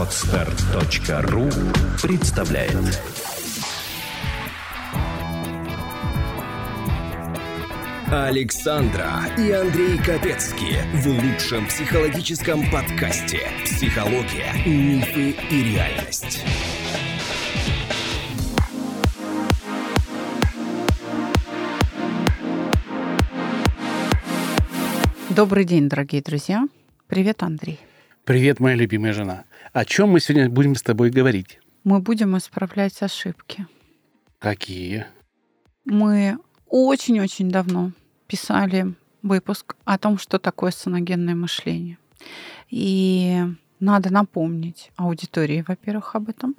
Отстар.ру представляет Александра и Андрей Капецки в лучшем психологическом подкасте «Психология, мифы и реальность». Добрый день, дорогие друзья. Привет, Андрей. Привет, моя любимая жена. О чем мы сегодня будем с тобой говорить? Мы будем исправлять ошибки. Какие? Мы очень-очень давно писали выпуск о том, что такое саногенное мышление. И надо напомнить аудитории, во-первых, об этом.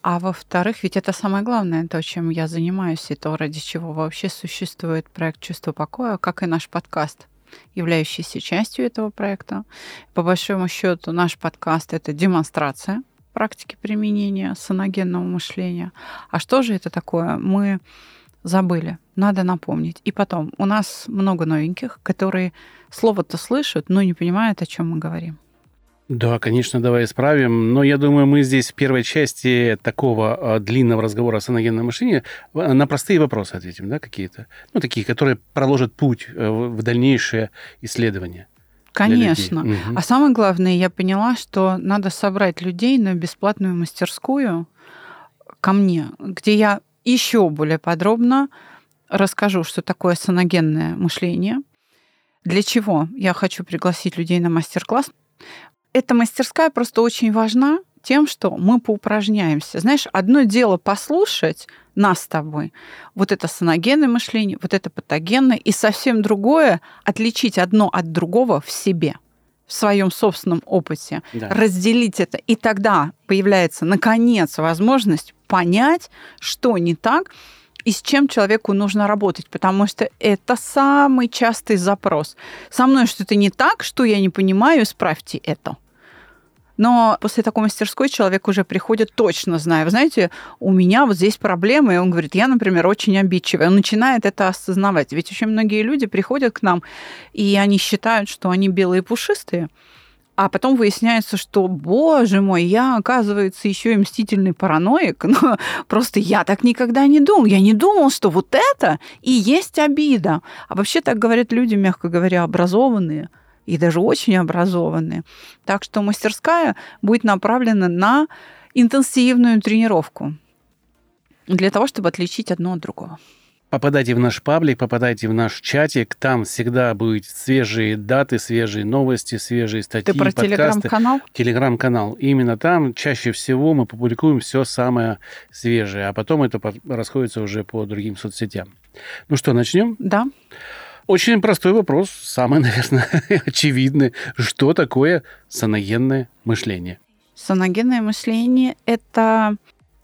А во-вторых, ведь это самое главное, то, чем я занимаюсь, и то, ради чего вообще существует проект «Чувство покоя», как и наш подкаст являющийся частью этого проекта. По большому счету наш подкаст — это демонстрация практики применения саногенного мышления. А что же это такое? Мы забыли, надо напомнить. И потом, у нас много новеньких, которые слово-то слышат, но не понимают, о чем мы говорим. Да, конечно, давай исправим. Но я думаю, мы здесь в первой части такого а, длинного разговора о саногенном мышлении а, на простые вопросы ответим, да, какие-то? Ну, такие, которые проложат путь э, в дальнейшее исследование. Конечно. Угу. А самое главное, я поняла, что надо собрать людей на бесплатную мастерскую ко мне, где я еще более подробно расскажу, что такое саногенное мышление, для чего я хочу пригласить людей на мастер-класс эта мастерская просто очень важна тем, что мы поупражняемся. Знаешь, одно дело послушать нас с тобой, вот это саногенное мышление, вот это патогенное, и совсем другое отличить одно от другого в себе в своем собственном опыте, да. разделить это, и тогда появляется, наконец, возможность понять, что не так, и с чем человеку нужно работать, потому что это самый частый запрос. Со мной что-то не так, что я не понимаю, исправьте это. Но после такой мастерской человек уже приходит точно зная, вы знаете, у меня вот здесь проблемы, и он говорит, я, например, очень обидчивый. Он начинает это осознавать. Ведь очень многие люди приходят к нам, и они считают, что они белые пушистые, а потом выясняется, что, боже мой, я, оказывается, еще и мстительный параноик. Но просто я так никогда не думал. Я не думал, что вот это и есть обида. А вообще так говорят люди, мягко говоря, образованные и даже очень образованные. Так что мастерская будет направлена на интенсивную тренировку для того, чтобы отличить одно от другого. Попадайте в наш паблик, попадайте в наш чатик. Там всегда будут свежие даты, свежие новости, свежие статьи, Ты про подкасты. телеграм-канал? Телеграм-канал. Именно там чаще всего мы публикуем все самое свежее, а потом это расходится уже по другим соцсетям. Ну что, начнем? Да. Очень простой вопрос, самый, наверное, очевидный. Что такое саногенное мышление? Саногенное мышление – это,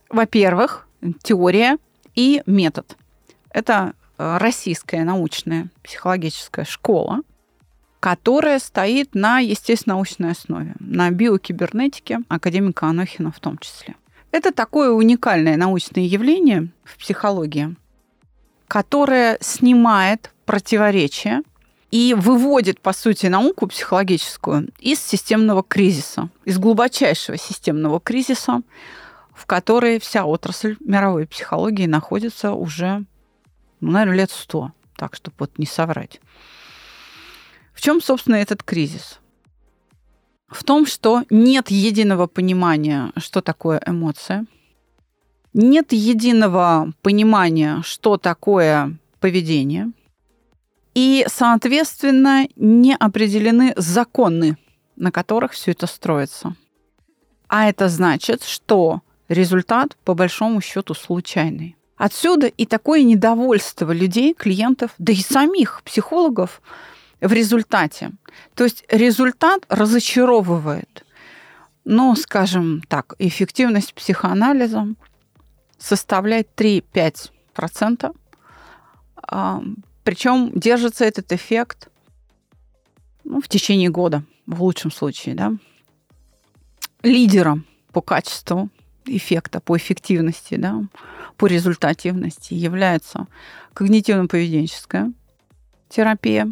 во-первых, теория и метод – это э, российская научная психологическая школа, которая стоит на естественно-научной основе, на биокибернетике академика Анохина в том числе. Это такое уникальное научное явление в психологии, которое снимает противоречия и выводит, по сути, науку психологическую из системного кризиса, из глубочайшего системного кризиса, в которой вся отрасль мировой психологии находится уже ну, наверное, лет сто, так, чтобы вот не соврать. В чем, собственно, этот кризис? В том, что нет единого понимания, что такое эмоция, нет единого понимания, что такое поведение, и, соответственно, не определены законы, на которых все это строится. А это значит, что результат, по большому счету, случайный. Отсюда и такое недовольство людей, клиентов, да и самих психологов в результате. То есть результат разочаровывает. Но, скажем так, эффективность психоанализа составляет 3-5%. А, Причем держится этот эффект ну, в течение года, в лучшем случае. Да? Лидером по качеству эффекта, по эффективности, да, по результативности является когнитивно-поведенческая терапия.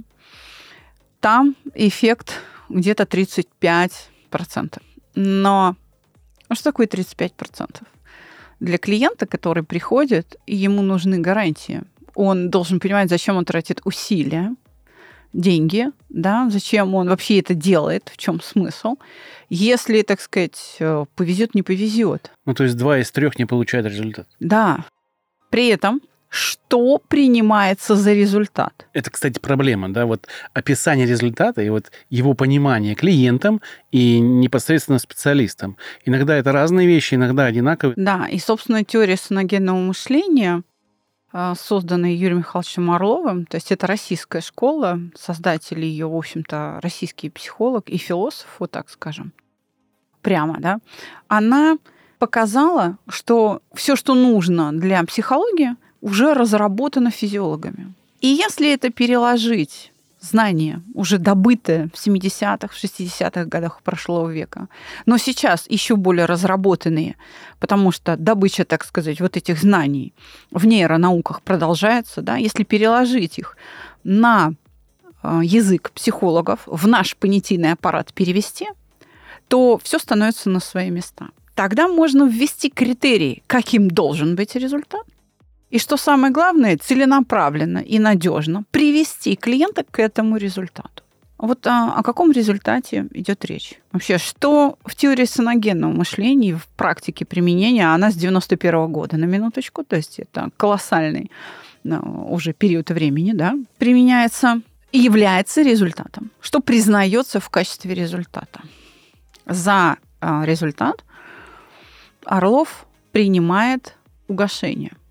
Там эффект где-то 35%. Но А что такое 35%? Для клиента, который приходит, ему нужны гарантии. Он должен понимать, зачем он тратит усилия, деньги, да, зачем он вообще это делает, в чем смысл. Если, так сказать, э, повезет, не повезет. Ну, то есть два из трех не получают результат. Да. При этом что принимается за результат. Это, кстати, проблема, да, вот описание результата и вот его понимание клиентам и непосредственно специалистам. Иногда это разные вещи, иногда одинаковые. Да, и, собственно, теория саногенного мышления, а, созданная Юрием Михайловичем Орловым, то есть это российская школа, создатель ее, в общем-то, российский психолог и философ, вот так скажем, прямо, да, она показала, что все, что нужно для психологии, уже разработано физиологами. И если это переложить знания, уже добытые в 70-х, 60-х годах прошлого века, но сейчас еще более разработанные, потому что добыча, так сказать, вот этих знаний в нейронауках продолжается, да, если переложить их на э, язык психологов, в наш понятийный аппарат перевести, то все становится на свои места. Тогда можно ввести критерии, каким должен быть результат, и что самое главное, целенаправленно и надежно привести клиента к этому результату. Вот а, о каком результате идет речь? Вообще, что в теории саногенного мышления и в практике применения, она с 91 года, на минуточку, то есть это колоссальный ну, уже период времени, да, применяется и является результатом, что признается в качестве результата. За а, результат Орлов принимает угошение –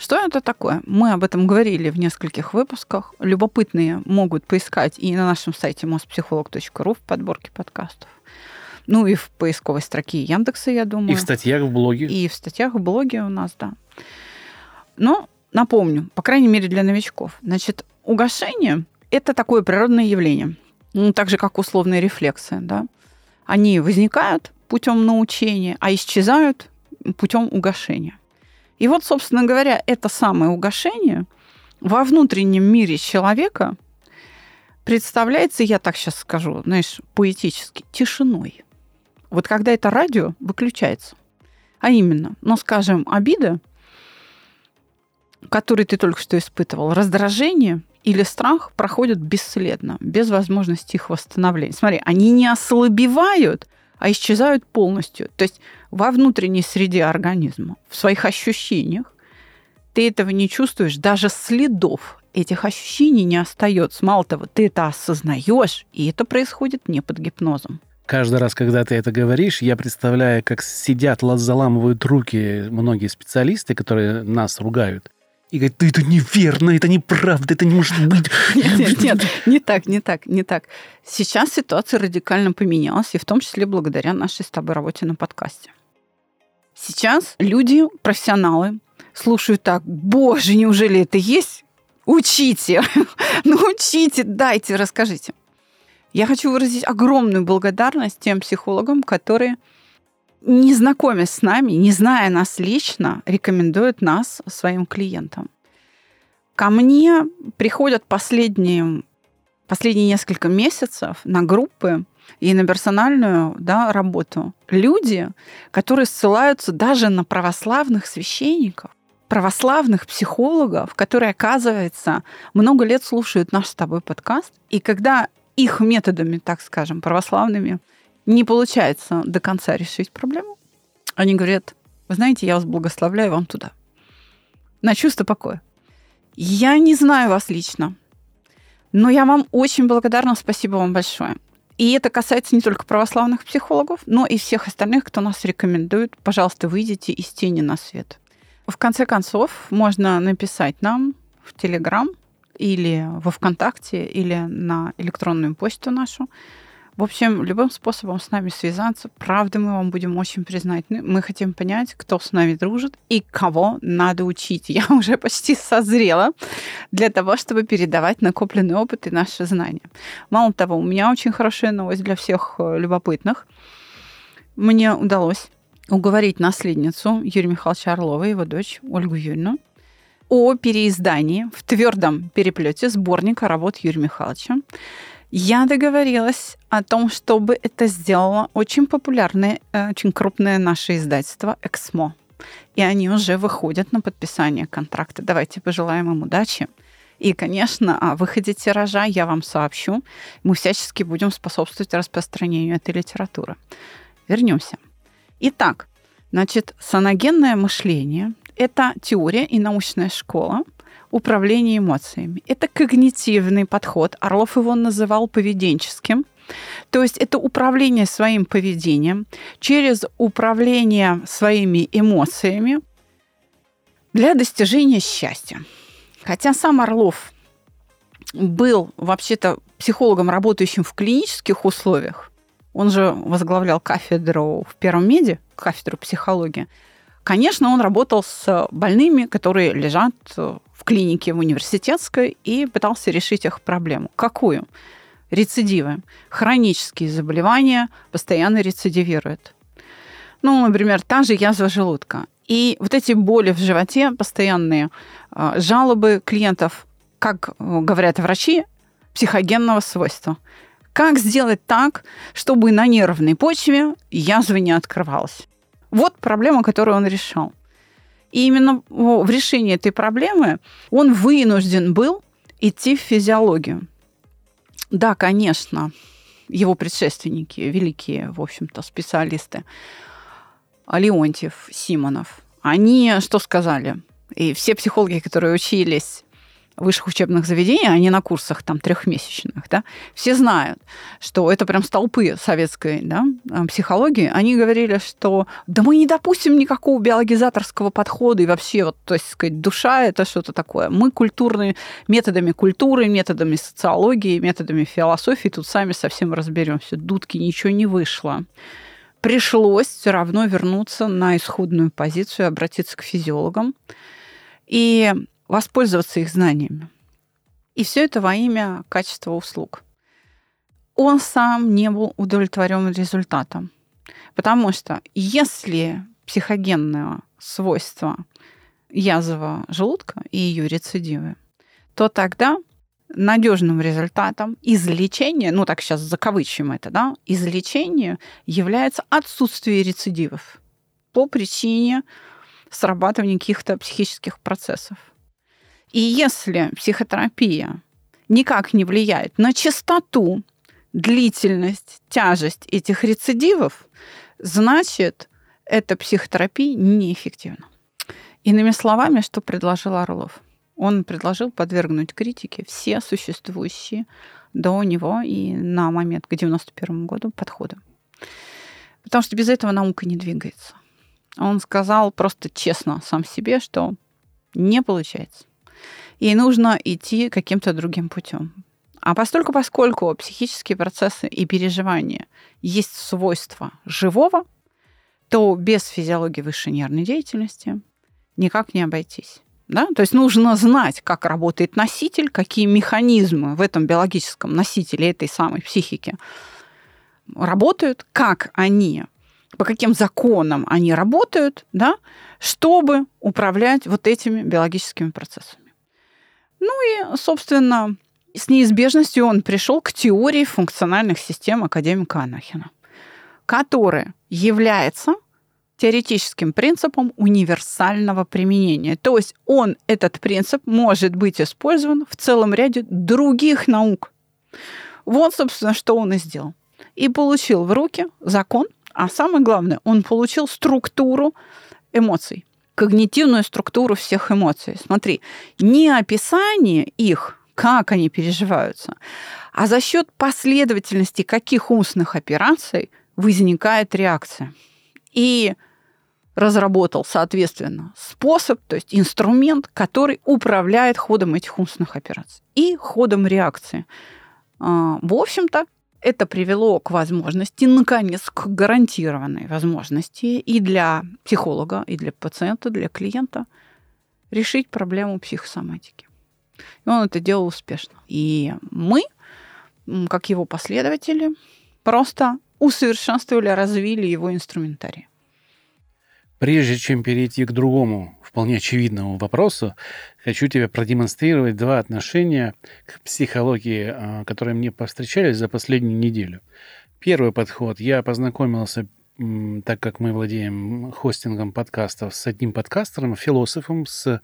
что это такое? Мы об этом говорили в нескольких выпусках. Любопытные могут поискать и на нашем сайте mospsycholog.ru в подборке подкастов. Ну и в поисковой строке Яндекса, я думаю. И в статьях в блоге. И в статьях в блоге у нас, да. Но напомню, по крайней мере для новичков. Значит, угошение – это такое природное явление. Ну, так же, как условные рефлексы. Да? Они возникают путем научения, а исчезают путем угошения. И вот, собственно говоря, это самое угошение во внутреннем мире человека представляется, я так сейчас скажу, знаешь, поэтически, тишиной. Вот когда это радио выключается. А именно, ну, скажем, обида, который ты только что испытывал, раздражение или страх проходят бесследно, без возможности их восстановления. Смотри, они не ослабевают, а исчезают полностью. То есть во внутренней среде организма, в своих ощущениях, ты этого не чувствуешь, даже следов этих ощущений не остается. Мало того, ты это осознаешь, и это происходит не под гипнозом. Каждый раз, когда ты это говоришь, я представляю, как сидят, заламывают руки многие специалисты, которые нас ругают и говорит, да это неверно, это неправда, это не может быть. Нет, нет, нет, не так, не так, не так. Сейчас ситуация радикально поменялась, и в том числе благодаря нашей с тобой работе на подкасте. Сейчас люди, профессионалы, слушают так, боже, неужели это есть? Учите, научите, дайте, расскажите. Я хочу выразить огромную благодарность тем психологам, которые не знакомясь с нами, не зная нас лично, рекомендуют нас своим клиентам. Ко мне приходят последние, последние несколько месяцев на группы и на персональную да, работу люди, которые ссылаются даже на православных священников, православных психологов, которые, оказывается, много лет слушают наш с тобой подкаст, и когда их методами, так скажем, православными, не получается до конца решить проблему, они говорят, вы знаете, я вас благословляю вам туда. На чувство покоя. Я не знаю вас лично, но я вам очень благодарна, спасибо вам большое. И это касается не только православных психологов, но и всех остальных, кто нас рекомендует. Пожалуйста, выйдите из тени на свет. В конце концов, можно написать нам в Телеграм или во ВКонтакте, или на электронную почту нашу в общем, любым способом с нами связаться. Правда, мы вам будем очень признательны. Мы хотим понять, кто с нами дружит и кого надо учить. Я уже почти созрела для того, чтобы передавать накопленный опыт и наши знания. Мало того, у меня очень хорошая новость для всех э, любопытных. Мне удалось уговорить наследницу Юрия Михайловича Орлова, его дочь Ольгу Юрьевну, о переиздании в твердом переплете сборника работ Юрия Михайловича Я договорилась о том, чтобы это сделало очень популярное, э, очень крупное наше издательство «Эксмо». И они уже выходят на подписание контракта. Давайте пожелаем им удачи. И, конечно, о выходе тиража я вам сообщу. Мы всячески будем способствовать распространению этой литературы. Вернемся. Итак, значит, саногенное мышление – это теория и научная школа управления эмоциями. Это когнитивный подход. Орлов его называл поведенческим. То есть это управление своим поведением через управление своими эмоциями для достижения счастья. Хотя сам Орлов был вообще-то психологом, работающим в клинических условиях, он же возглавлял кафедру в первом меди, кафедру психологии, конечно, он работал с больными, которые лежат в клинике в университетской и пытался решить их проблему. Какую? Рецидивы. Хронические заболевания постоянно рецидивируют. Ну, например, та же язва желудка. И вот эти боли в животе, постоянные а, жалобы клиентов, как э, говорят врачи, психогенного свойства. Как сделать так, чтобы на нервной почве язва не открывалась? Вот проблема, которую он решал. И именно в решении этой проблемы он вынужден был идти в физиологию. Да, конечно, его предшественники, великие, в общем-то, специалисты, Леонтьев, Симонов, они что сказали? И все психологи, которые учились высших учебных заведениях, они на курсах там трехмесячных, да, все знают, что это прям столпы советской да, э, психологии. Они говорили, что да мы не допустим никакого биологизаторского подхода и вообще, вот, то есть, сказать, душа это что-то такое. Мы культурные, методами культуры, методами социологии, методами философии тут сами совсем разберемся. Дудки ничего не вышло пришлось все равно вернуться на исходную позицию, обратиться к физиологам и воспользоваться их знаниями. И все это во имя качества услуг. Он сам не был удовлетворен результатом. Потому что если психогенное свойство язва желудка и ее рецидивы, то тогда надежным результатом излечения, ну так сейчас закавычим это, да, излечения является отсутствие рецидивов по причине срабатывания каких-то психических процессов. И если психотерапия никак не влияет на частоту, длительность, тяжесть этих рецидивов, значит, эта психотерапия неэффективна. Иными словами, что предложил Орлов – он предложил подвергнуть критике все существующие до него и на момент к 91 году подходы. Потому что без этого наука не двигается. Он сказал просто честно сам себе, что не получается. И нужно идти каким-то другим путем. А постольку, поскольку психические процессы и переживания есть свойства живого, то без физиологии высшей нервной деятельности никак не обойтись. Да? То есть нужно знать, как работает носитель, какие механизмы в этом биологическом носителе этой самой психики работают, как они, по каким законам они работают, да, чтобы управлять вот этими биологическими процессами. Ну и, собственно, с неизбежностью он пришел к теории функциональных систем академика Анахина, которая является теоретическим принципом универсального применения. То есть он, этот принцип, может быть использован в целом ряде других наук. Вот, собственно, что он и сделал. И получил в руки закон, а самое главное, он получил структуру эмоций, когнитивную структуру всех эмоций. Смотри, не описание их, как они переживаются, а за счет последовательности каких умственных операций возникает реакция. И разработал, соответственно, способ, то есть инструмент, который управляет ходом этих умственных операций и ходом реакции. А, в общем-то, это привело к возможности, наконец, к гарантированной возможности и для психолога, и для пациента, для клиента решить проблему психосоматики. И он это делал успешно. И мы, как его последователи, просто усовершенствовали, развили его инструментарий. Прежде чем перейти к другому вполне очевидному вопросу, хочу тебе продемонстрировать два отношения к психологии, а, которые мне повстречались за последнюю неделю. Первый подход. Я познакомился, так как мы владеем хостингом подкастов, с одним подкастером, философом с,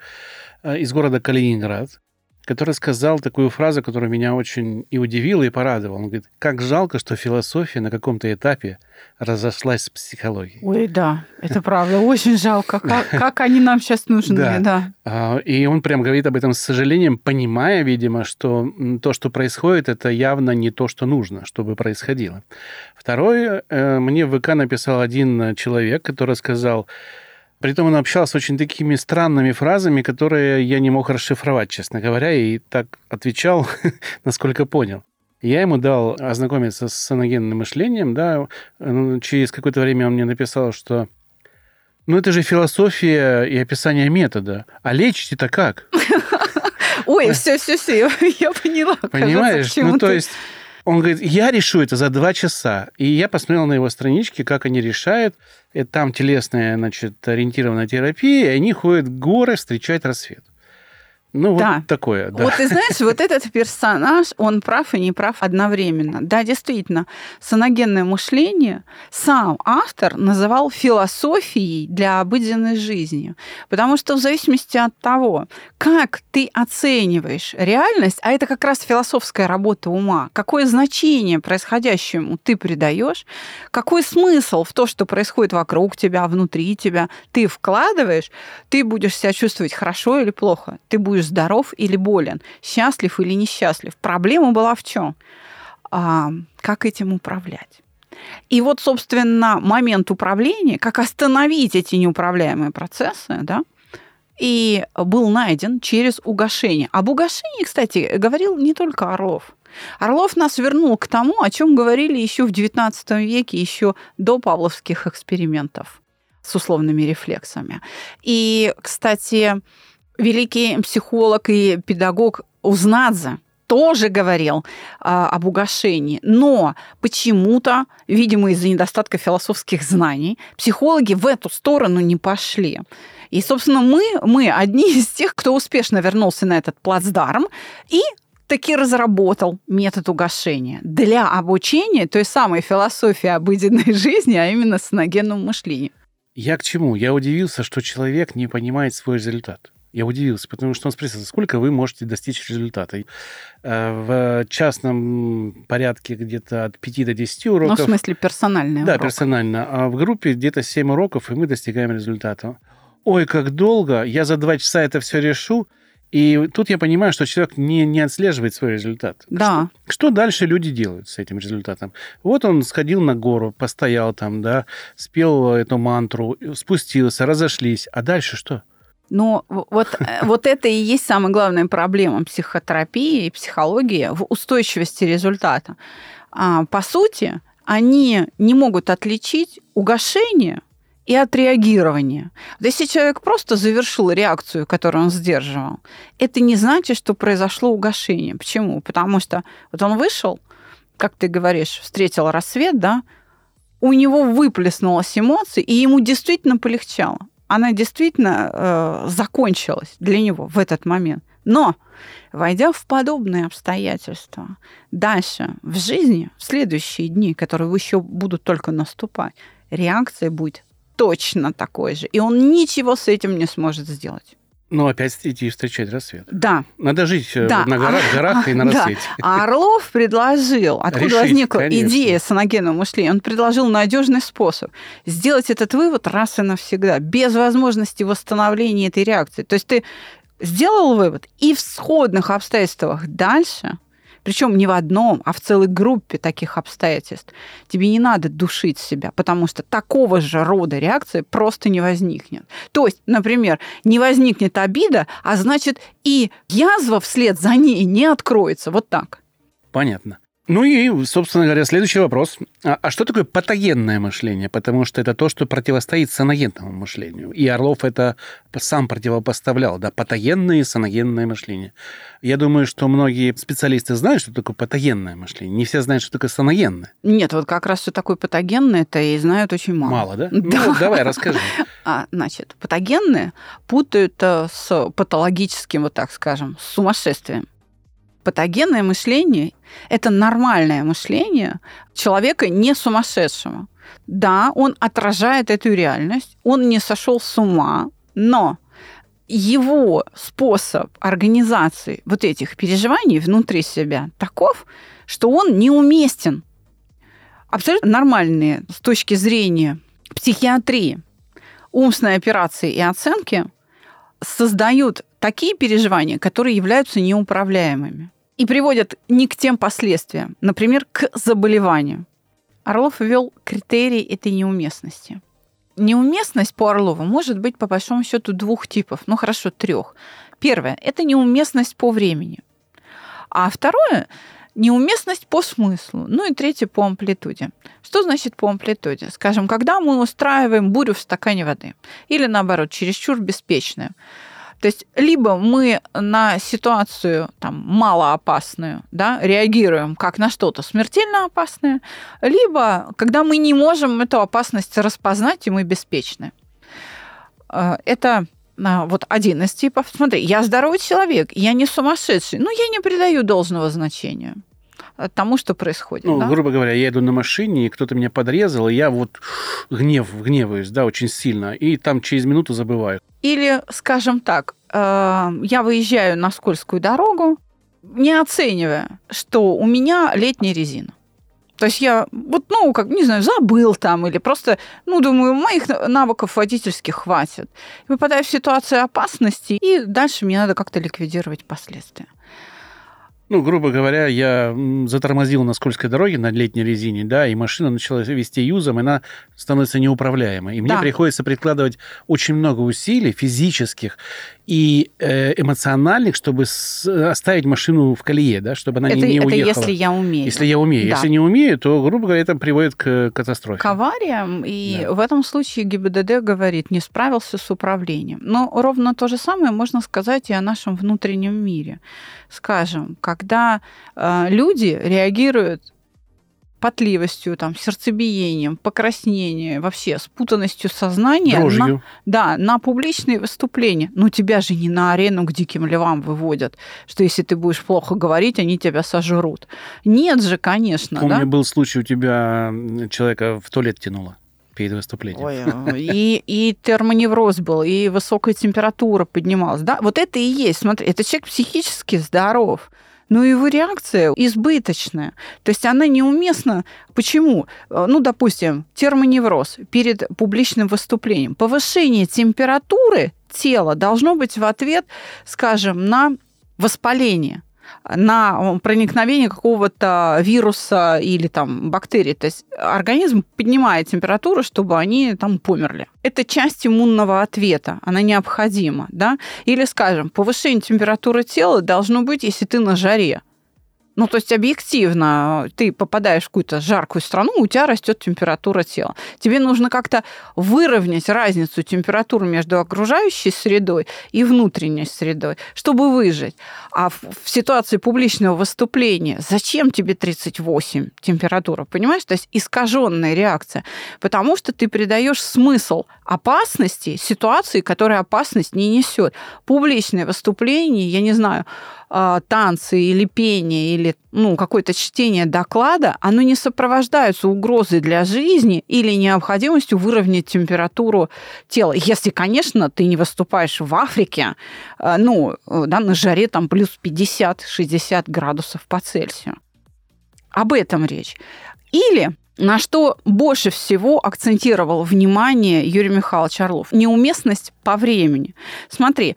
а, из города Калининград, который сказал такую фразу, которая меня очень и удивила, и порадовала. Он говорит, как жалко, что философия на каком-то этапе разошлась с психологией. Ой, да, это правда, очень жалко. Как, как они нам сейчас нужны, да. да. А, и он прям говорит об этом с сожалением, понимая, видимо, что то, что происходит, это явно не то, что нужно, чтобы происходило. Второе, э, мне в ВК написал один человек, который сказал, Притом он общался очень такими странными фразами, которые я не мог расшифровать, честно говоря, и так отвечал, насколько понял. Я ему дал ознакомиться с саногенным мышлением, да, ну, через какое-то время он мне написал, что ну это же философия и описание метода, а лечить-то как? Ой, все, все, все, я поняла. Понимаешь? Ну, то есть он говорит, я решу это за два часа. И я посмотрел на его странички, как они решают. И там телесная, значит, ориентированная терапия, и они ходят в горы встречать рассвет. Ну, да. вот такое, да. Вот ты знаешь, вот этот персонаж, он прав и не прав одновременно. Да, действительно, саногенное мышление сам автор называл философией для обыденной жизни. Потому что в зависимости от того, как ты оцениваешь реальность, а это как раз философская работа ума, какое значение происходящему ты придаешь, какой смысл в то, что происходит вокруг тебя, внутри тебя, ты вкладываешь, ты будешь себя чувствовать хорошо или плохо, ты будешь здоров или болен, счастлив или несчастлив. Проблема была в чем? А, как этим управлять? И вот, собственно, момент управления, как остановить эти неуправляемые процессы, да, и был найден через угошение. Об угошении, кстати, говорил не только Орлов. Орлов нас вернул к тому, о чем говорили еще в XIX веке, еще до павловских экспериментов с условными рефлексами. И, кстати, великий психолог и педагог Узнадзе тоже говорил а, об угошении, но почему-то, видимо, из-за недостатка философских знаний, психологи в эту сторону не пошли. И, собственно, мы, мы одни из тех, кто успешно вернулся на этот плацдарм и таки разработал метод угошения для обучения той самой философии обыденной жизни, а именно саногенному мышлению. Я к чему? Я удивился, что человек не понимает свой результат. Я удивился, потому что он спросил, сколько вы можете достичь результата. Э, в частном порядке где-то от 5 до 10 уроков. Ну, в смысле персональный Да, урок. персонально. А в группе где-то 7 уроков, и мы достигаем результата. Ой, как долго! Я за 2 часа это все решу. И тут я понимаю, что человек не, не отслеживает свой результат. Да. Что, что дальше люди делают с этим результатом? Вот он сходил на гору, постоял там, да, спел эту мантру, спустился, разошлись. А дальше что? Но вот, э, вот это и есть самая главная проблема психотерапии и психологии в устойчивости результата. А, по сути, они не могут отличить угошение и отреагирование. Если человек просто завершил реакцию, которую он сдерживал, это не значит, что произошло угошение. Почему? Потому что вот он вышел, как ты говоришь, встретил рассвет, да, у него выплеснулась эмоция, и ему действительно полегчало она действительно э, закончилась для него в этот момент. Но, войдя в подобные обстоятельства, дальше в жизни, в следующие дни, которые еще будут только наступать, реакция будет точно такой же. И он ничего с этим не сможет сделать. Ну, опять идти встречать рассвет. Да. Надо жить э, да. на горах, горах и на рассвете. Да. А Орлов предложил, откуда Решить, возникла конечно. идея саногенного мышления, он предложил надежный способ сделать этот вывод раз и навсегда, без возможности восстановления этой реакции. То есть ты сделал вывод, и в сходных обстоятельствах дальше причем не в одном, а в целой группе таких обстоятельств. Тебе не надо душить себя, потому что такого же рода реакции просто не возникнет. То есть, например, не возникнет обида, а значит и язва вслед за ней не откроется. Вот так. Понятно. Ну и, собственно говоря, следующий вопрос. А, а что такое патогенное мышление? Потому что это то, что противостоит саногенному мышлению. И Орлов это сам противопоставлял, да, патогенное и саногенное мышление. Я думаю, что многие специалисты знают, что такое патогенное мышление. Не все знают, что такое саногенное. Нет, вот как раз все такое патогенное, это и знают очень мало. Мало, да? Да. Ну, давай, расскажи. А, значит, патогенные путают э, с патологическим, вот так скажем, с сумасшествием. Патогенное мышление – это нормальное мышление человека не сумасшедшего. Да, он отражает эту реальность, он не сошел с ума, но его способ организации вот этих переживаний внутри себя таков, что он неуместен. Абсолютно нормальные с точки зрения психиатрии умственной операции и оценки создают такие переживания, которые являются неуправляемыми и приводят не к тем последствиям, например, к заболеванию. Орлов ввел критерий этой неуместности. Неуместность по Орлову может быть, по большому счету, двух типов, ну хорошо, трех. Первое – это неуместность по времени. А второе – неуместность по смыслу. Ну и третье – по амплитуде. Что значит по амплитуде? Скажем, когда мы устраиваем бурю в стакане воды. Или, наоборот, чересчур беспечную. То есть либо мы на ситуацию там, малоопасную да, реагируем как на что-то смертельно опасное, либо когда мы не можем эту опасность распознать, и мы беспечны. Э, это а, вот один из типов. Смотри, я здоровый человек, я не сумасшедший, но я не придаю должного значения тому, что происходит. Ну, да? грубо говоря, я иду на машине, и кто-то меня подрезал, и я вот гнев, гневаюсь, да, очень сильно, и там через минуту забываю. Или, скажем так, э, я выезжаю на скользкую дорогу, не оценивая, что у меня летняя резина. То есть я вот, ну, как, не знаю, забыл там или просто, ну, думаю, моих навыков водительских хватит. Выпадаю в ситуацию опасности, и дальше мне надо как-то ликвидировать последствия. Ну, грубо говоря, я затормозил на скользкой дороге на летней резине, да, и машина начала вести юзом, и она становится неуправляемой. И мне Да. приходится прикладывать очень много усилий физических и э, эмоциональных, чтобы оставить машину в колее, да, чтобы она это, не, не это уехала. если я умею. Если я умею. Да. Если не умею, то, грубо говоря, это приводит к катастрофе. к авариям, и Да. в этом случае ГИБДД говорит, не справился с управлением. Но ровно то же самое можно сказать и о нашем внутреннем мире. Скажем, когда э, люди реагируют потливостью, там, сердцебиением, покраснением, вообще спутанностью сознания на, да, на публичные выступления. Ну, тебя же не на арену к диким львам выводят, что если ты будешь плохо говорить, они тебя сожрут. Нет же, конечно, Помню, да? был случай, у тебя человека в туалет тянуло перед выступлением. Ой, и, и термоневроз был, и высокая температура поднималась. Да? Вот это и есть. Смотри, это человек психически здоров. Но его реакция избыточная. То есть она неуместна. Почему? Э, Ну, допустим, термоневроз перед публичным выступлением. Повышение температуры тела должно быть в ответ, скажем, на воспаление на проникновение какого-то вируса или там бактерий. То есть организм поднимает температуру, чтобы они там померли. Это часть иммунного ответа, она необходима. Да? Или, скажем, повышение температуры тела должно быть, если ты на жаре. Ну, то есть объективно ты попадаешь в какую-то жаркую страну, у тебя растет температура тела. Тебе нужно как-то выровнять разницу температуры между окружающей средой и внутренней средой, чтобы выжить. А в, в ситуации публичного выступления зачем тебе 38 температура, понимаешь? То есть искаженная реакция, потому что ты придаешь смысл опасности ситуации, которая опасность не несет. Публичное выступление, я не знаю, танцы или пение, или ну, какое-то чтение доклада, оно не сопровождается угрозой для жизни или необходимостью выровнять температуру тела. Если, конечно, ты не выступаешь в Африке, а, ну, да, на жаре там плюс 50-60 градусов по Цельсию. Об этом речь. Или на что больше всего акцентировал внимание Юрий Михайлович Орлов? Неуместность по времени. Смотри,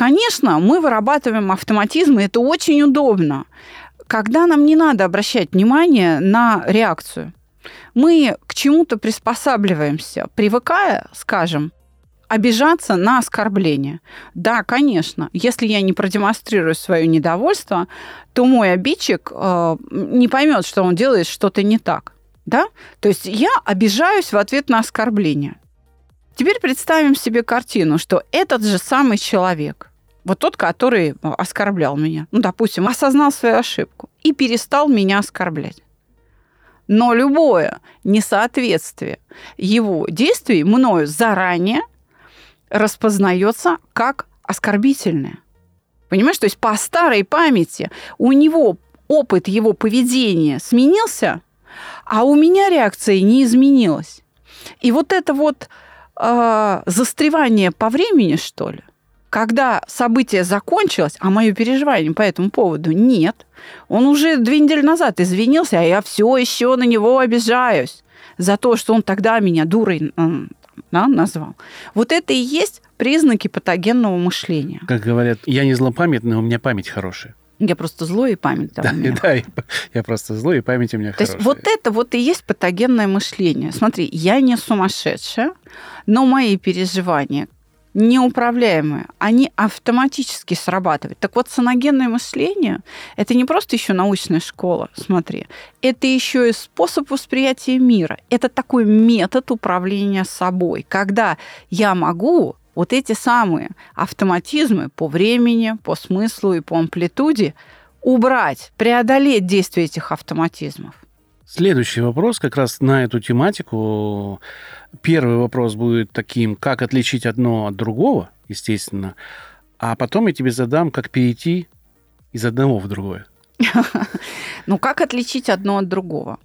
конечно, мы вырабатываем автоматизм, и это очень удобно, когда нам не надо обращать внимание на реакцию. Мы к чему-то приспосабливаемся, привыкая, скажем, обижаться на оскорбление. Да, конечно, если я не продемонстрирую свое недовольство, то мой обидчик э, не поймет, что он делает что-то не так. Да? То есть я обижаюсь в ответ на оскорбление. Теперь представим себе картину, что этот же самый человек, вот тот, который оскорблял меня, ну, допустим, осознал свою ошибку и перестал меня оскорблять. Но любое несоответствие его действий мною заранее распознается как оскорбительное. Понимаешь, то есть по старой памяти у него опыт его поведения сменился, а у меня реакция не изменилась. И вот это вот э, застревание по времени, что ли, когда событие закончилось, а мое переживание по этому поводу нет, он уже две недели назад извинился, а я все еще на него обижаюсь за то, что он тогда меня дурой да, назвал. Вот это и есть признаки патогенного мышления. Как говорят, я не злопамятный, у меня память хорошая. Я просто злой и память да, да, я просто злой и память у меня То хорошая. есть вот это вот и есть патогенное мышление. Смотри, я не сумасшедшая, но мои переживания неуправляемые, они автоматически срабатывают. Так вот, саногенное мышление – это не просто еще научная школа, смотри, это еще и способ восприятия мира. Это такой метод управления собой, когда я могу вот эти самые автоматизмы по времени, по смыслу и по амплитуде убрать, преодолеть действие этих автоматизмов. Следующий вопрос как раз на эту тематику. Первый вопрос будет таким, как отличить одно от другого, естественно, а потом я тебе задам, как перейти из одного в другое. Ну, как отличить одно от другого?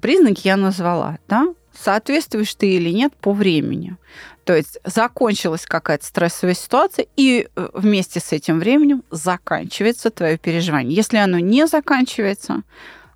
Признаки я назвала, да? Соответствуешь ты или нет по времени. То есть закончилась какая-то стрессовая ситуация, и э, вместе с этим временем заканчивается твое переживание. Если оно не заканчивается,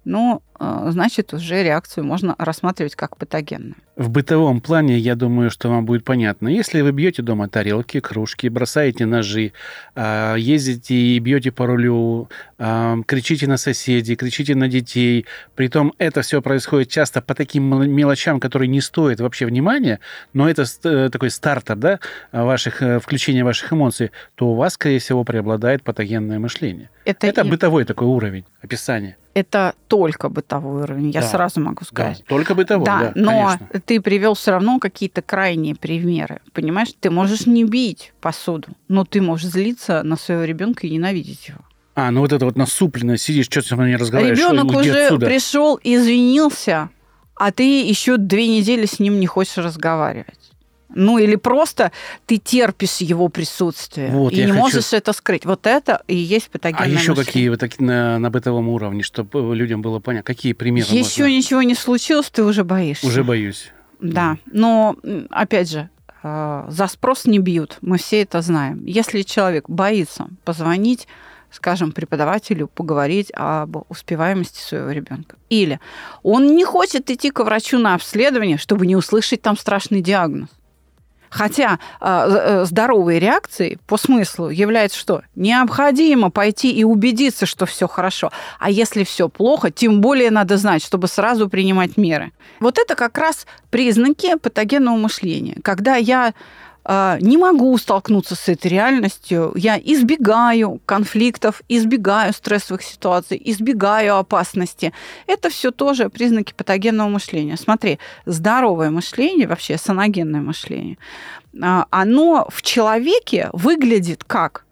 ну, значит, уже реакцию можно рассматривать как патогенную. В бытовом плане, я думаю, что вам будет понятно. Если вы бьете дома тарелки, кружки, бросаете ножи, а, ездите и бьете по рулю, а, кричите на соседей, кричите на детей, притом это все происходит часто по таким мелочам, которые не стоят вообще внимания, но это э, такой стартер, да, ваших, э, включения ваших эмоций, то у вас, скорее всего, преобладает патогенное мышление. Это, это и... бытовой такой уровень описания. Это только бытовой уровень, я да. сразу могу сказать. Да, только бытовой, да, да но конечно ты привел все равно какие-то крайние примеры. Понимаешь, ты можешь не бить посуду, но ты можешь злиться на своего ребенка и ненавидеть его. А, ну вот это вот насупленно сидишь, что ты со мной не разговариваешь. Ребенок уже отсюда. пришел, извинился, а ты еще две недели с ним не хочешь разговаривать. Ну или просто ты терпишь его присутствие вот, и не хочу... можешь это скрыть. Вот это и есть патогенное А еще мышление. какие вот такие на, на бытовом уровне, чтобы людям было понятно, какие примеры Еще можно... ничего не случилось, ты уже боишься. Уже боюсь. Да, но опять же, э, за спрос не бьют, мы все это знаем. Если человек боится позвонить, скажем, преподавателю, поговорить об успеваемости своего ребенка. Или он не хочет идти к врачу на обследование, чтобы не услышать там страшный диагноз. Хотя э, здоровой реакцией по смыслу является что? Необходимо пойти и убедиться, что все хорошо. А если все плохо, тем более надо знать, чтобы сразу принимать меры. Вот это как раз признаки патогенного мышления. Когда я а, не могу столкнуться с этой реальностью, я избегаю конфликтов, избегаю стрессовых ситуаций, избегаю опасности. Это все тоже признаки патогенного мышления. Смотри, здоровое мышление, вообще саногенное мышление, а, оно в человеке выглядит как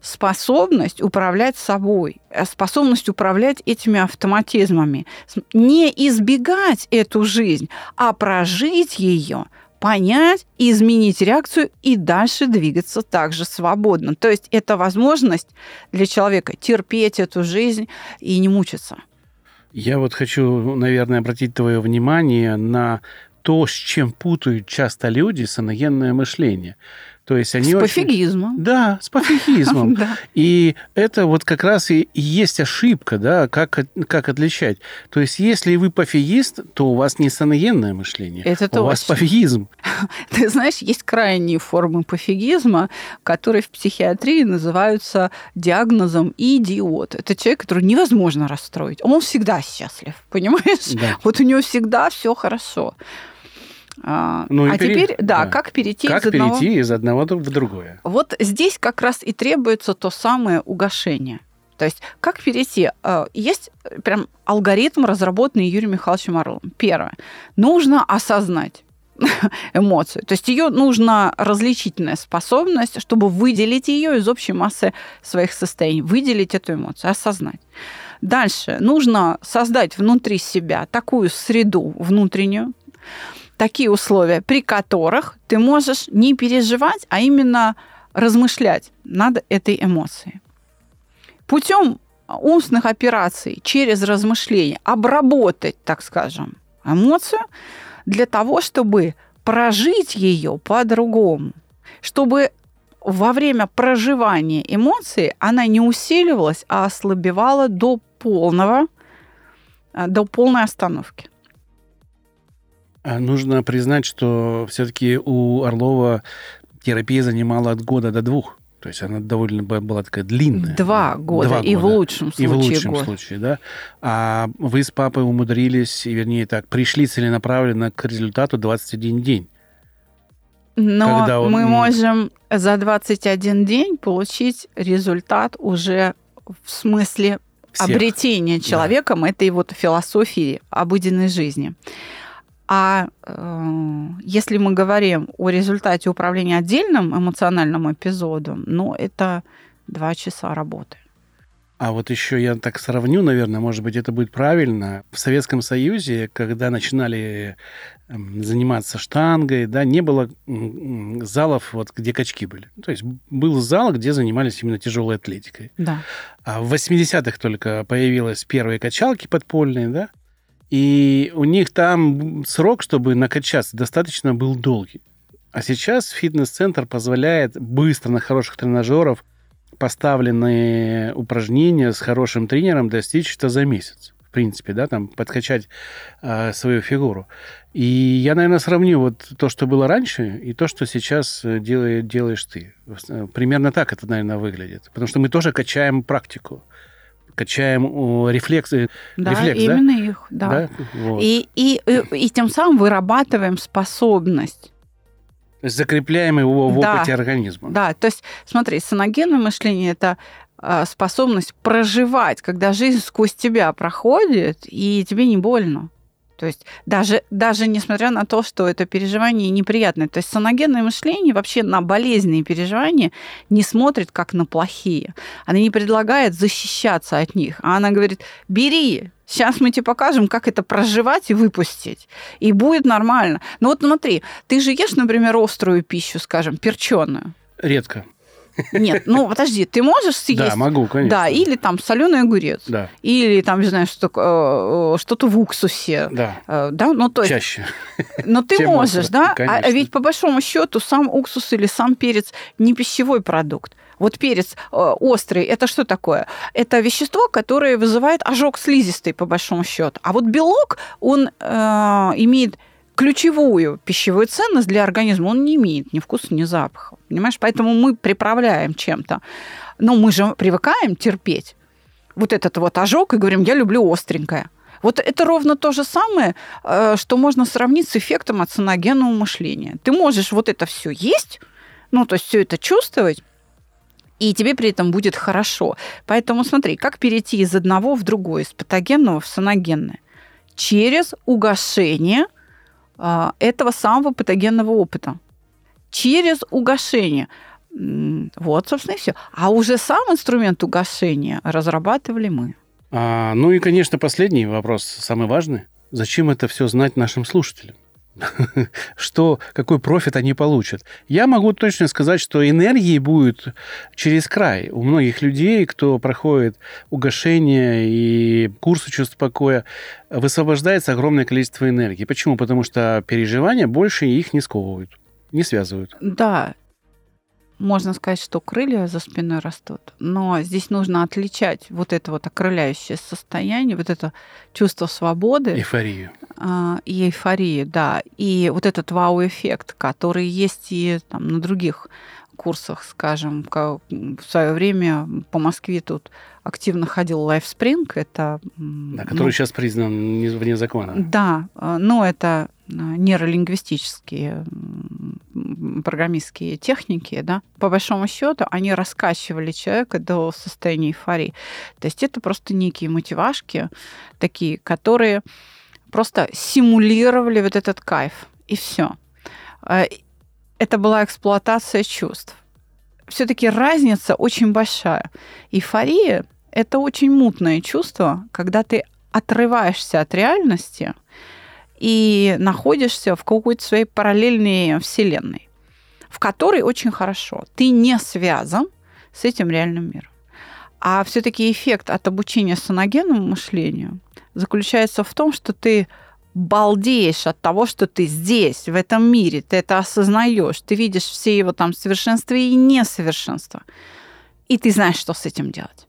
способность управлять собой, э, способность управлять этими автоматизмами, не избегать эту жизнь, а прожить ее понять, изменить реакцию и дальше двигаться также свободно. То есть это возможность для человека терпеть эту жизнь и не мучиться. Я вот хочу, наверное, обратить твое внимание на то, с чем путают часто люди саногенное мышление. То есть они с очень... пофигизмом. Да, с пофигизмом. И это вот как раз и есть ошибка, да, как, как отличать. То есть если вы пофигист, то у вас не саногенное мышление, это у вас пофигизм. Ты знаешь, есть крайние формы пофигизма, которые в психиатрии называются диагнозом идиот. Это человек, который невозможно расстроить. Он всегда счастлив, понимаешь? Да. Вот у него всегда все хорошо. А, Ну а пере- теперь, да, да. как перейти Как из одного... перейти из одного в другое? Вот здесь как раз и требуется то самое угошение. То есть как перейти? Э, Есть прям алгоритм, разработанный Юрием Михайловичем Орловым. Первое. Нужно осознать эмоцию. То есть ее нужна различительная способность, чтобы выделить ее из общей массы своих состояний, выделить эту эмоцию, осознать. Дальше нужно создать внутри себя такую среду внутреннюю, такие условия, при которых ты можешь не переживать, а именно размышлять над этой эмоцией. Путем умственных операций через размышления обработать, так скажем, эмоцию для того, чтобы прожить ее по-другому, чтобы во время проживания эмоции она не усиливалась, а ослабевала до полного, э, до полной остановки. А Нужно признать, что все-таки у Орлова терапия занимала от года до двух. То есть она довольно была такая длинная. Два года, Два и в лучшем И случае в лучшем год. случае, да. А вы с папой умудрились, и, вернее так, пришли целенаправленно к результату 21 день. Но Когда он- мы можем за 21 день получить результат уже в смысле Всех. обретения человеком этой вот философии обыденной жизни. А э, если мы говорим о результате управления отдельным эмоциональным эпизодом, ну, это два часа работы. А вот еще я так сравню, наверное, может быть, это будет правильно. В Советском Союзе, когда начинали эм, заниматься штангой, да, не было залов, вот, где качки были. То есть был зал, где занимались именно тяжелой атлетикой. Да. А в 80-х только появились первые качалки подпольные, да, и у них там срок, чтобы накачаться, достаточно был долгий. А сейчас фитнес-центр позволяет быстро на хороших тренажеров поставленные упражнения с хорошим тренером достичь это за месяц. В принципе, да, там подкачать э, свою фигуру. И я, наверное, сравню вот то, что было раньше, и то, что сейчас э, делает, делаешь ты. Э, Примерно так это, наверное, выглядит. Потому что мы тоже качаем практику, качаем рефлексы. Да, Рефлекс, да? именно их, да. Да? Вот. И, и, и, и тем самым вырабатываем способность То есть закрепляем его в Да. опыте организма. Да, то есть, смотри, саногенное мышление – это а, способность проживать, когда жизнь сквозь тебя проходит, и тебе не больно. То есть даже, даже несмотря на то, что это переживание неприятное. То есть саногенное мышление вообще на болезненные переживания не смотрит как на плохие. Она не предлагает защищаться от них. А она говорит, бери, сейчас мы тебе покажем, как это проживать и выпустить. И будет нормально. Ну вот смотри, ты же ешь, например, острую пищу, скажем, перченую. Редко. Нет, ну подожди, ты можешь съесть? Да, могу, конечно. Да, или там соленый огурец, Да, или там, не знаю, что, э, что-то в уксусе. да. Э, Да, ну то есть, Чаще. но ты чем можешь, остро, да? А конечно. ведь по большому счету сам уксус или сам перец не пищевой продукт. Вот перец э, острый, это что такое? Это вещество, которое вызывает ожог слизистой, по большому счету. А вот белок, он э, имеет ключевую пищевую ценность для организма. Он не имеет ни вкуса, ни запаха. Понимаешь? Поэтому мы приправляем чем-то. Но мы же привыкаем терпеть вот этот вот ожог и говорим, я люблю остренькое. Вот это ровно то же самое, э, что можно сравнить с эффектом от саногенного мышления. Ты можешь вот это все есть, ну, то есть все это чувствовать, и тебе при этом будет хорошо. Поэтому смотри, как перейти из одного в другое, из патогенного в саногенное? Через угошение этого самого патогенного опыта. Через угошение. Вот, собственно, и все. А уже сам инструмент угошения разрабатывали мы. А, ну и, конечно, последний вопрос, самый важный. Зачем это все знать нашим слушателям? Что, какой профит они получат? Я могу точно сказать, что энергии будет через край. У многих людей, кто проходит угошение и курсы чувств покоя, высвобождается огромное количество энергии. Почему? Потому что переживания больше их не сковывают, не связывают. Да, можно сказать, что крылья за спиной растут, но здесь нужно отличать вот это вот окрыляющее состояние, вот это чувство свободы Эйфорию. а, и эйфории, да, и вот этот вау-эффект, который есть и там, на других курсах, скажем, в свое время по Москве тут активно ходил Lifespring, это... Да, ну, который сейчас признан не- вне закона. Да, э, но это нейролингвистические программистские техники, да, по большому счету, они раскачивали человека до состояния эйфории. То есть это просто некие мотивашки такие, которые просто симулировали вот этот кайф, и все. А, это была эксплуатация чувств. Все-таки разница очень большая. Эйфория – это очень мутное чувство, когда ты отрываешься от реальности и находишься в какой-то своей параллельной вселенной, в которой очень хорошо. Ты не связан с этим реальным миром. А все-таки эффект от обучения саногенному мышлению заключается в том, что ты балдеешь от того, что ты здесь, в этом мире, ты это осознаешь, ты видишь все его там совершенства и несовершенства, и ты знаешь, что с этим делать.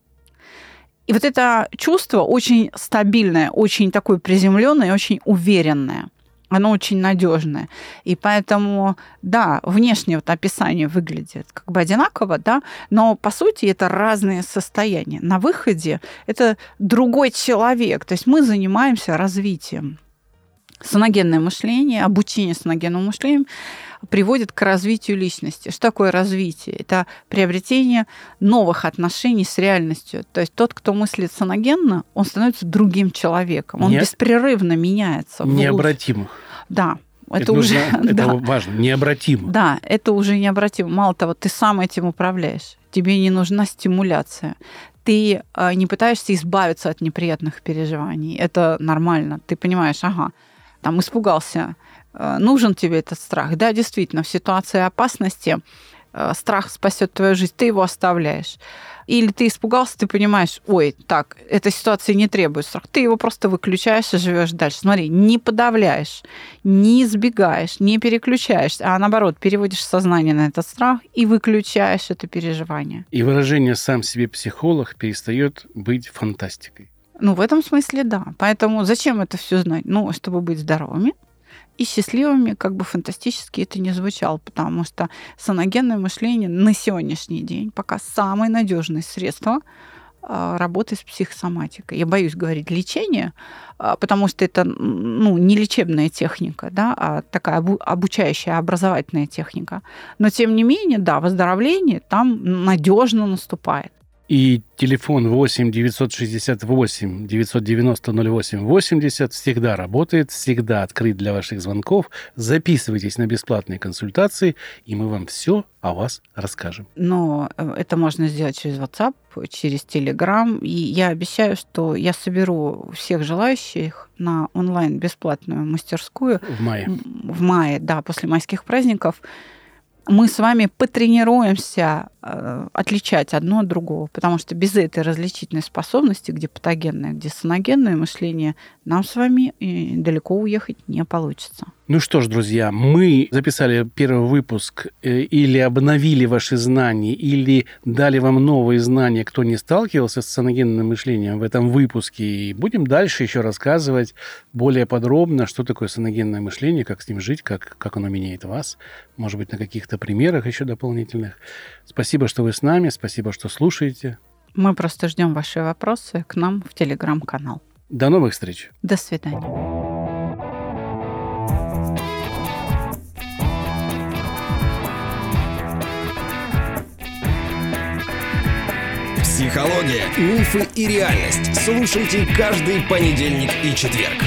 И вот это чувство очень стабильное, очень такое приземленное, очень уверенное. Оно очень надежное. И поэтому, да, внешне вот описание выглядит как бы одинаково, да, но по сути это разные состояния. На выходе это другой человек. То есть мы занимаемся развитием Саногенное мышление, обучение саногенному мышлению приводит к развитию личности. Что такое развитие? Это приобретение новых отношений с реальностью. То есть тот, кто мыслит саногенно, он становится другим человеком. Он Не... беспрерывно меняется. Необратимо. Да. Это, это уже нужно, это да. важно, необратимо. Да, это уже необратимо. Мало того, ты сам этим управляешь. Тебе не нужна стимуляция ты а, не пытаешься избавиться от неприятных переживаний. Это нормально. Ты понимаешь, ага, там испугался, э, нужен тебе этот страх. Да, действительно, в ситуации опасности э, страх спасет твою жизнь, ты его оставляешь. Или ты испугался, ты понимаешь, ой, так, эта ситуация не требует страха. Ты его просто выключаешь и живешь дальше. Смотри, не подавляешь, не избегаешь, не переключаешься, а наоборот, переводишь сознание на этот страх и выключаешь это переживание. И выражение «сам себе психолог» перестает быть фантастикой. Ну, в этом смысле, да. Поэтому зачем это все знать? Ну, чтобы быть здоровыми и счастливыми, как бы фантастически это не звучало, потому что саногенное мышление на сегодняшний день пока самое надежное средство а, работы с психосоматикой. Я боюсь говорить лечение, а, потому что это ну, не лечебная техника, да, а такая обучающая, образовательная техника. Но тем не менее, да, выздоровление там надежно наступает. И телефон 8 968 990 08 80 всегда работает, всегда открыт для ваших звонков. Записывайтесь на бесплатные консультации, и мы вам все о вас расскажем. Но э, это можно сделать через WhatsApp, через Telegram. И я обещаю, что я соберу всех желающих на онлайн бесплатную мастерскую. В мае. В мае, да, после майских праздников мы с вами потренируемся отличать одно от другого, потому что без этой различительной способности, где патогенное, где саногенное мышление, нам с вами далеко уехать не получится. Ну что ж, друзья, мы записали первый выпуск э, или обновили ваши знания, или дали вам новые знания, кто не сталкивался с саногенным мышлением в этом выпуске. И будем дальше еще рассказывать более подробно, что такое саногенное мышление, как с ним жить, как, как оно меняет вас, может быть, на каких-то примерах еще дополнительных. Спасибо, что вы с нами, спасибо, что слушаете. Мы просто ждем ваши вопросы к нам в телеграм-канал. До новых встреч. До свидания. Психология, мифы и реальность. Слушайте каждый понедельник и четверг.